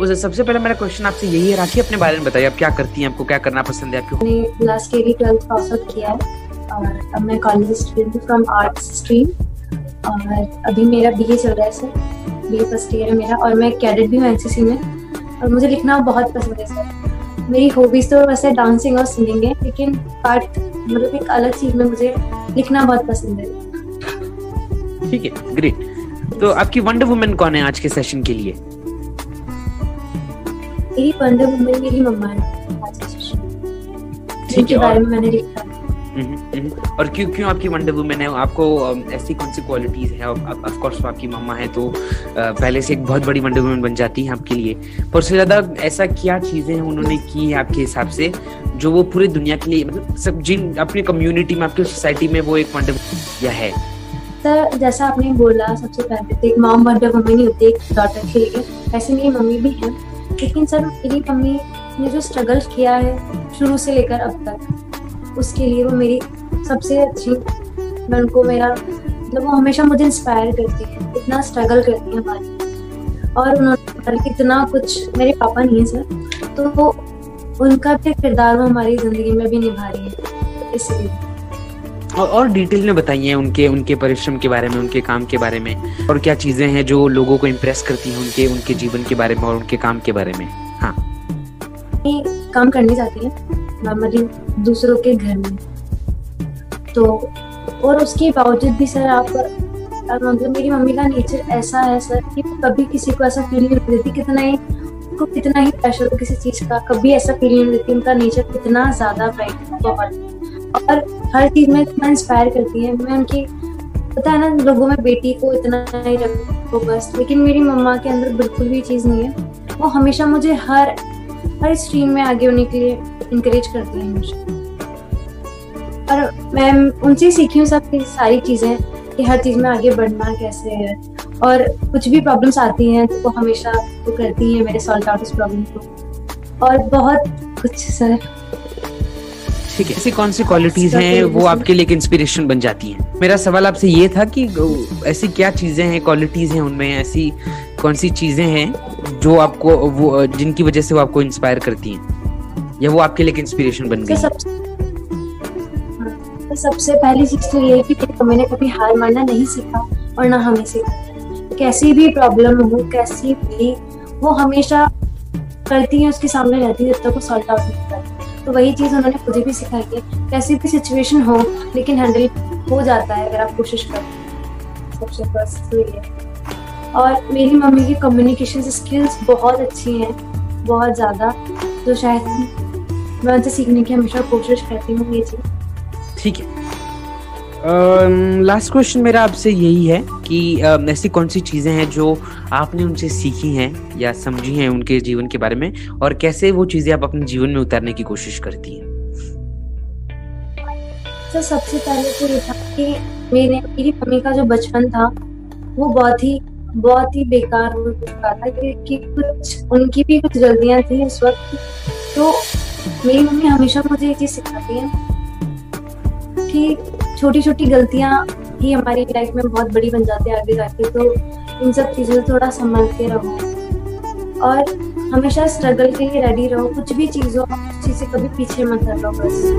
तो सबसे पहले मेरा क्वेश्चन आपसे यही है राखी अपने बारे में बताइए आप क्या करती हैं आपको क्या करना पसंद है आपको मैंने लास्ट के ट्वेल्थ पास आउट किया है और अब मैं college student from arts stream और अभी मेरा बीए चल रहा है सर बीए फ़र्स्ट ईयर है मेरा और मैं कैडेट भी हूँ एनसीसी में और मुझे लिखना बहुत पसंद है सर मेरी हॉबीज तो वैसे डांसिंग और सिंगिंग है लेकिन पार्ट मतलब एक अलग चीज़ में मुझे लिखना बहुत पसंद है। ठीक है ग्रेट तो आपकी वंडर वुमेन कौन है आज के सेशन के लिए? मेरी वंडर वुमेन मेरी मम्मा है आज के सेशन जिनके बारे में मैंने लिखा है हम्म, हम्म। और क्यों क्यों आपकी वंडर वुमेन है? आपको ऐसी कौन सी क्वालिटीज है? ऑफ़ कोर्स आपकी मम्मा है तो पहले से एक बहुत बड़ी वंडर वुमेन बन जाती है आपके लिए। पर उससे ज़्यादा ऐसा क्या चीज़ें हैं उन्होंने की है आपके हिसाब से जो वो पूरी दुनिया के लिए मतलब सब जिन अपनी कम्युनिटी में आपकी सोसाइटी में वो एक वंडर या है? सर जैसा आपने बोला सबसे पहले तो एक मॉम वंडर वुमेन ही होती है एक डॉटर के लिए। ऐसे मेरी मम्मी भी है। लेकिन सर, मेरी मम्मी ने जो स्ट्रगल किया है शुरू से लेकर अब तक, उसके लिए वो मेरी सबसे अच्छी मैं उनको मेरा मतलब वो हमेशा मुझे इंस्पायर करती है, इतना स्ट्रगल करती है हमारी। और उन्होंने इतना कुछ मेरे पापा नहीं है सर तो उनका भी किरदार वो हमारी ज़िंदगी में भी निभा रही है, इसलिए। और, और डिटेल में बताइए उनके उनके परिश्रम के बारे में उनके काम के बारे में। और क्या चीज़ें हैं जो लोगों को इम्प्रेस करती हैं उनके उनके जीवन के बारे में और उनके काम के बारे में? हाँ। काम करने जाती है नॉर्मली दूसरों के घर में। तो और उसके बावजूद भी सर आप मतलब मेरी मम्मी का नेचर ऐसा है सर कि कभी किसी को ऐसा फील नहीं देती कितना ही को कितना ही प्रेशर हो किसी चीज़ का कभी ऐसा फील नहीं देती उनका नेचर कितना ज़्यादा ब्राइट बहुत और हर चीज़ में इतना इंस्पायर करती है। मैं उनकी, पता है ना, लोगों में बेटी को इतना ही रखो बस। लेकिन मेरी मम्मा के अंदर बिल्कुल भी चीज़ नहीं है। वो हमेशा मुझे हर हर स्ट्रीम में आगे होने के लिए इंकरेज करती है मुझे और मैं उनसे सीखी हूँ सब सारी चीज़ें कि हर चीज़ में आगे बढ़ना कैसे है। और कुछ भी प्रॉब्लम्स आती हैं तो वो हमेशा वो करती है, मेरे सॉल्व आउट उस प्रॉब्लम को। और बहुत कुछ, सर। ठीक है। ऐसी कौन सी क्वालिटीज हैं वो आपके लिए एक इंस्पिरेशन बन जाती हैं? मेरा सवाल आपसे ये था कि ऐसी क्या चीज़ें हैं क्वालिटीज हैं उनमें ऐसी कौन सी चीज़ें हैं जो आपको वो जिनकी वजह से वो आपको इंस्पायर करती हैं? या वो आपके लिए इंस्पिरेशन बन गई सबसे हाँ, सबसे पहली चीज़ तो ये कि मैंने कभी हार मानना नहीं सीखा और ना हमें सीखा। कैसी भी प्रॉब्लम हो कैसी भी वो हमेशा करती है उसके सामने रहती है जब तक वो सॉल्व आउट नहीं करती तो वही चीज़ उन्होंने मुझे भी सिखाई है कैसी भी सिचुएशन हो, लेकिन हैंडल हो जाता है अगर आप कोशिश करें। सबसे फ़र्स्ट तो ये और मेरी मम्मी की कम्युनिकेशन स्किल्स बहुत अच्छी हैं, बहुत ज़्यादा। तो शायद मैं उनसे सीखने की हमेशा कोशिश करती हूँ, ये चीज़। ठीक है। लास्ट क्वेश्चन मेरा आपसे यही है कि uh, ऐसी कौन सी चीज़ें हैं जो आपने उनसे सीखी हैं या समझी हैं उनके जीवन के बारे में? और कैसे वो चीज़ें आप अपने जीवन में उतारने की कोशिश करती हैं? तो सबसे पहले तो ये था कि मेरे मेरी मम्मी का जो बचपन था वो बहुत ही बहुत ही बेकार हो चुका था कि कुछ उनकी भी कुछ गलतियाँ थी उस वक्त। तो मेरी मम्मी हमेशा मुझे ये चीज़ सिखाती है कि छोटी छोटी गलतियाँ ही हमारी लाइफ में बहुत बड़ी बन जाती है, आगे जाके। तो इन सब चीज़ों से थोड़ा संभल के रहो। और हमेशा स्ट्रगल के लिए रेडी रहो। कुछ भी चीज़ चीज़ से कभी पीछे मत हटो, बस।